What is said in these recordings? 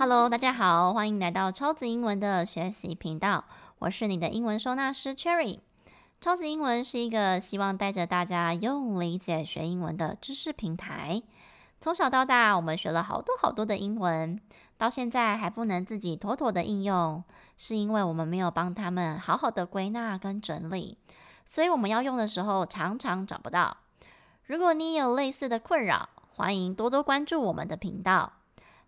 Hello，大家好，欢迎来到超级英文的学习频道，我是你的英文收纳师 Cherry。超级英文是一个希望带着大家用理解学英文的知识平台。从小到大，我们学了好多好多的英文，到现在还不能自己妥妥的应用，是因为我们没有帮他们好好的归纳跟整理，所以我们要用的时候常常找不到。如果你有类似的困扰，欢迎多多关注我们的频道。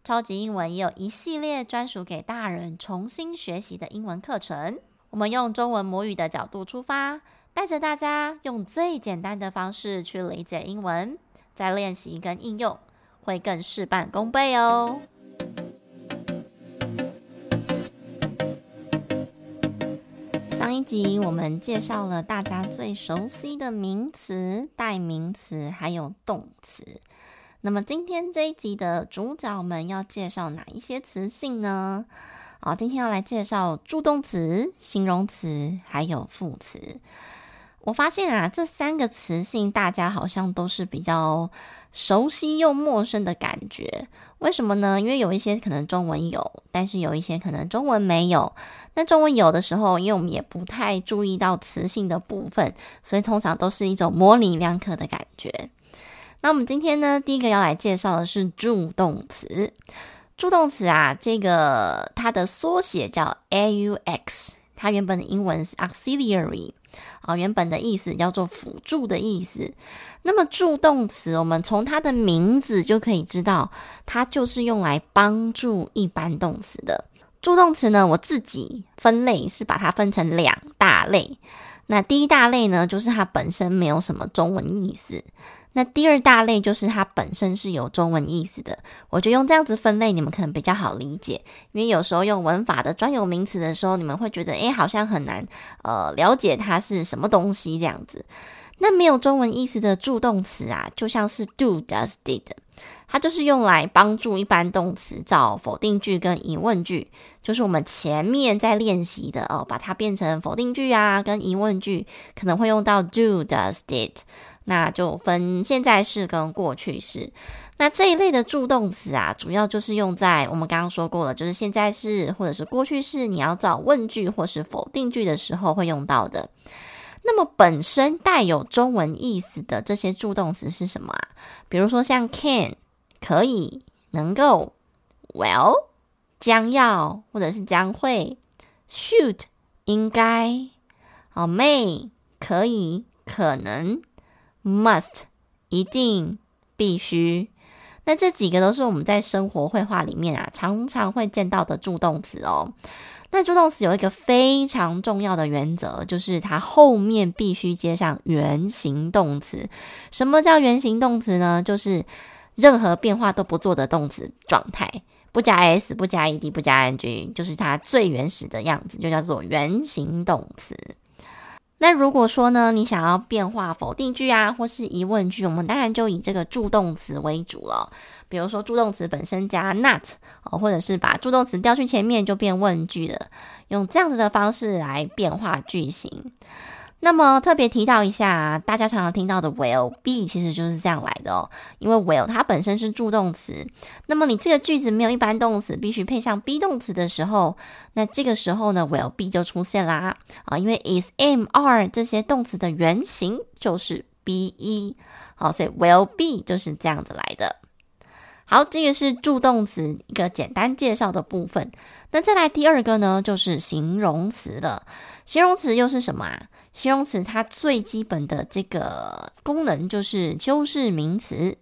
超级英文也有一系列专属给大人重新学习的英文课程。我们用中文母语的角度出发，带着大家用最简单的方式去理解英文，再练习跟应用，会更事半功倍哦。上一集我们介绍了大家最熟悉的名词、代名词，还有动词。那么今天这一集的主角们要介绍哪一些词性呢？好，今天要来介绍助动词、形容词还有副词。我发现啊，这三个词性大家好像都是比较熟悉又陌生的感觉。为什么呢？因为有一些可能中文有，但是有一些可能中文没有。那中文有的时候，因为我们也不太注意到词性的部分，所以通常都是一种模棱两可的感觉。那我们今天呢，第一个要来介绍的是助动词。助动词啊，这个它的缩写叫 AUX，它原本的英文是 auxiliary，啊，原本的意思叫做辅助的意思。那么助动词，我们从它的名字就可以知道，它就是用来帮助一般动词的。助动词呢，我自己分类是把它分成两大类。那第一大类呢，就是它本身没有什么中文意思。那第二大类就是它本身是有中文意思的，我觉得用这样子分类，你们可能比较好理解。因为有时候用文法的专有名词的时候，你们会觉得，诶，好像很难，呃，了解它是什么东西这样子。那没有中文意思的助动词啊，就像是 do、does、did，它就是用来帮助一般动词造否定句跟疑问句，就是我们前面在练习的哦，把它变成否定句啊，跟疑问句，可能会用到 do、does、did。那就分现在式跟过去式。那这一类的助动词啊，主要就是用在我们刚刚说过了，就是现在式或者是过去式，你要造问句或是否定句的时候会用到的。那么本身带有中文意思的这些助动词是什么啊？比如说像 can 可以、能够，well 将要或者是将会，should 应该，好 may 可以、可能。Must 一定必须，那这几个都是我们在生活绘画里面啊常常会见到的助动词哦。那助动词有一个非常重要的原则，就是它后面必须接上原形动词。什么叫原形动词呢？就是任何变化都不做的动词状态，不加 s，不加 ed，不加 ing，就是它最原始的样子，就叫做原形动词。那如果说呢，你想要变化否定句啊，或是疑问句，我们当然就以这个助动词为主了。比如说助动词本身加 not，或者是把助动词调去前面就变问句了，用这样子的方式来变化句型。那么特别提到一下，大家常常听到的 will be 其实就是这样来的哦。因为 will 它本身是助动词，那么你这个句子没有一般动词，必须配上 be 动词的时候，那这个时候呢 will be 就出现啦啊。因为 is、am、are 这些动词的原形就是 be，好，所以 will be 就是这样子来的。好，这个是助动词一个简单介绍的部分。那再来第二个呢，就是形容词了。形容词又是什么啊？形容词它最基本的这个功能就是修饰名词。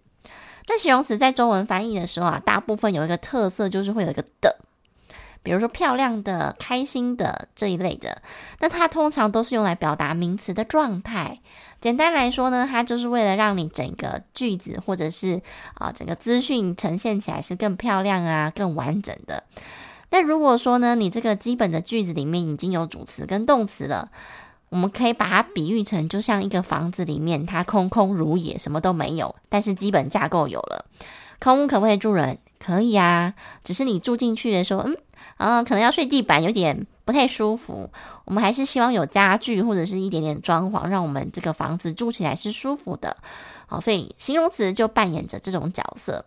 那形容词在中文翻译的时候啊，大部分有一个特色，就是会有一个的，比如说漂亮的、开心的这一类的。那它通常都是用来表达名词的状态。简单来说呢，它就是为了让你整个句子或者是啊整个资讯呈现起来是更漂亮啊、更完整的。那如果说呢，你这个基本的句子里面已经有主词跟动词了。我们可以把它比喻成，就像一个房子里面，它空空如也，什么都没有，但是基本架构有了。空屋可不可以住人？可以啊，只是你住进去的时候，嗯，嗯，可能要睡地板，有点不太舒服。我们还是希望有家具或者是一点点装潢，让我们这个房子住起来是舒服的。好，所以形容词就扮演着这种角色。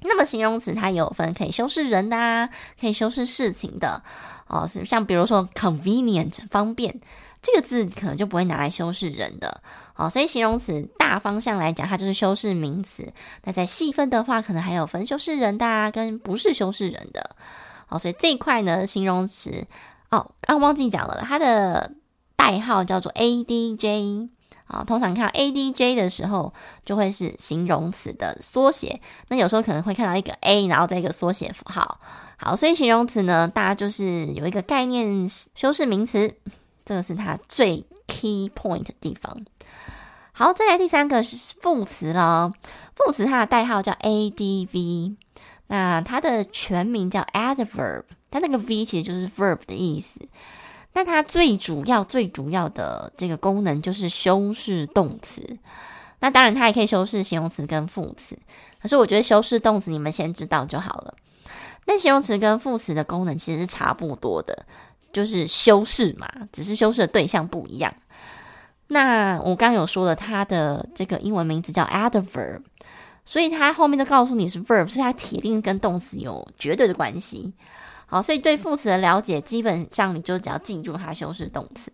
那么形容词它有分可以修饰人的啊，可以修饰事情的哦，是像比如说 convenient 方便这个字可能就不会拿来修饰人的哦，所以形容词大方向来讲，它就是修饰名词。那在细分的话，可能还有分修饰人的啊，跟不是修饰人的。好，所以这一块呢，形容词哦，刚忘记讲了，它的代号叫做 ADJ。啊，通常看到 ADJ 的时候，就会是形容词的缩写。那有时候可能会看到一个 A，然后再一个缩写符号。好，所以形容词呢，大家就是有一个概念，修饰名词，这个是它最 key point 的地方。好，再来第三个是副词了。副词它的代号叫 ADV，那它的全名叫 adverb，它那个 V 其实就是 verb 的意思。那它最主要、最主要的这个功能就是修饰动词。那当然，它也可以修饰形容词跟副词。可是我觉得修饰动词你们先知道就好了。那形容词跟副词的功能其实是差不多的，就是修饰嘛，只是修饰的对象不一样。那我刚有说了，它的这个英文名字叫 adverb，所以它后面都告诉你是 verb，所以它铁定跟动词有绝对的关系。好，所以对副词的了解，基本上你就只要记住它修饰动词。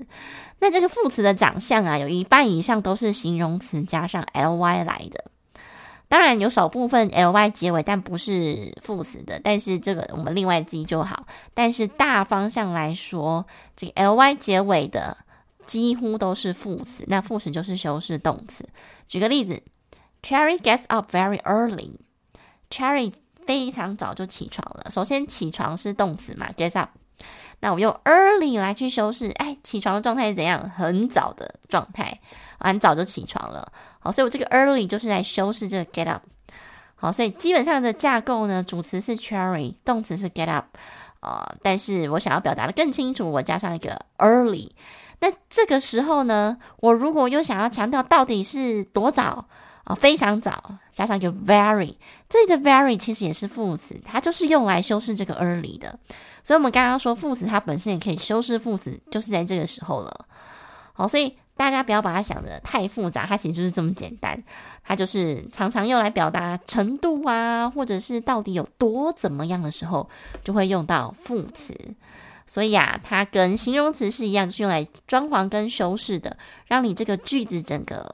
那这个副词的长相啊，有一半以上都是形容词加上 ly 来的。当然有少部分 ly 结尾，但不是副词的。但是这个我们另外记就好。但是大方向来说，这个 ly 结尾的几乎都是副词。那副词就是修饰动词。举个例子，Cherry gets up very early。Cherry 非常早就起床了。首先，起床是动词嘛，get up。那我用 early 来去修饰，哎，起床的状态是怎样？很早的状态，很早就起床了。好，所以我这个 early 就是来修饰这个 get up。好，所以基本上的架构呢，主词是 Cherry，动词是 get up。啊、呃，但是我想要表达的更清楚，我加上一个 early。那这个时候呢，我如果又想要强调到底是多早？哦，非常早，加上一个 very，这里的 very 其实也是副词，它就是用来修饰这个 early 的。所以，我们刚刚说副词它本身也可以修饰副词，就是在这个时候了。好，所以大家不要把它想得太复杂，它其实就是这么简单。它就是常常用来表达程度啊，或者是到底有多怎么样的时候，就会用到副词。所以啊，它跟形容词是一样，是用来装潢跟修饰的，让你这个句子整个。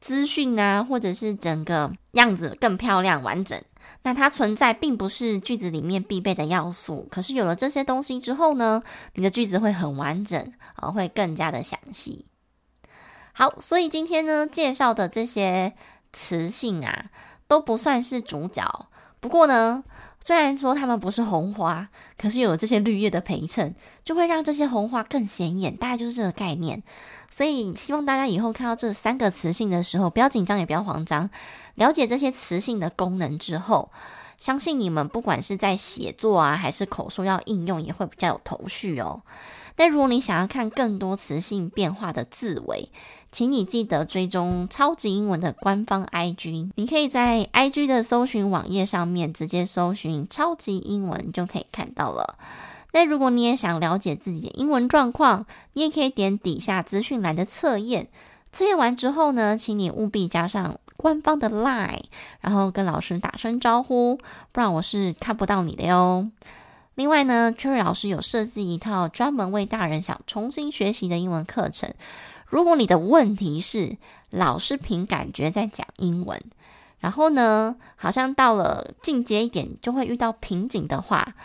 资讯啊，或者是整个样子更漂亮完整，那它存在并不是句子里面必备的要素。可是有了这些东西之后呢，你的句子会很完整啊，会更加的详细。好，所以今天呢介绍的这些词性啊，都不算是主角。不过呢，虽然说它们不是红花，可是有这些绿叶的陪衬，就会让这些红花更显眼。大概就是这个概念。所以，希望大家以后看到这三个词性的时候，不要紧张，也不要慌张。了解这些词性的功能之后，相信你们不管是在写作啊，还是口说要应用，也会比较有头绪哦。但如果你想要看更多词性变化的字尾，请你记得追踪超级英文的官方 IG。你可以在 IG 的搜寻网页上面直接搜寻超级英文，就可以看到了。那如果你也想了解自己的英文状况，你也可以点底下资讯栏的测验。测验完之后呢，请你务必加上官方的 LINE，然后跟老师打声招呼，不然我是看不到你的哟。另外呢，Cherry 老师有设计一套专门为大人想重新学习的英文课程。如果你的问题是老师凭感觉在讲英文，然后呢，好像到了进阶一点就会遇到瓶颈的话。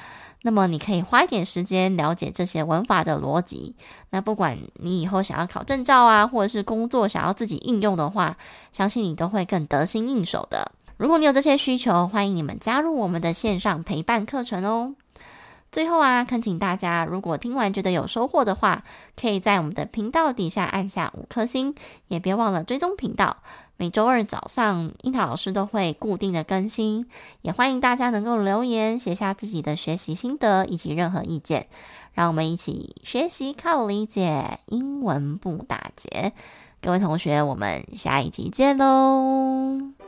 那么你可以花一点时间了解这些文法的逻辑。那不管你以后想要考证照啊，或者是工作想要自己应用的话，相信你都会更得心应手的。如果你有这些需求，欢迎你们加入我们的线上陪伴课程哦。最后啊，恳请大家，如果听完觉得有收获的话，可以在我们的频道底下按下五颗星，也别忘了追踪频道。每周二早上，樱桃老师都会固定的更新，也欢迎大家能够留言写下自己的学习心得以及任何意见，让我们一起学习靠理解，英文不打结。各位同学，我们下一集见喽！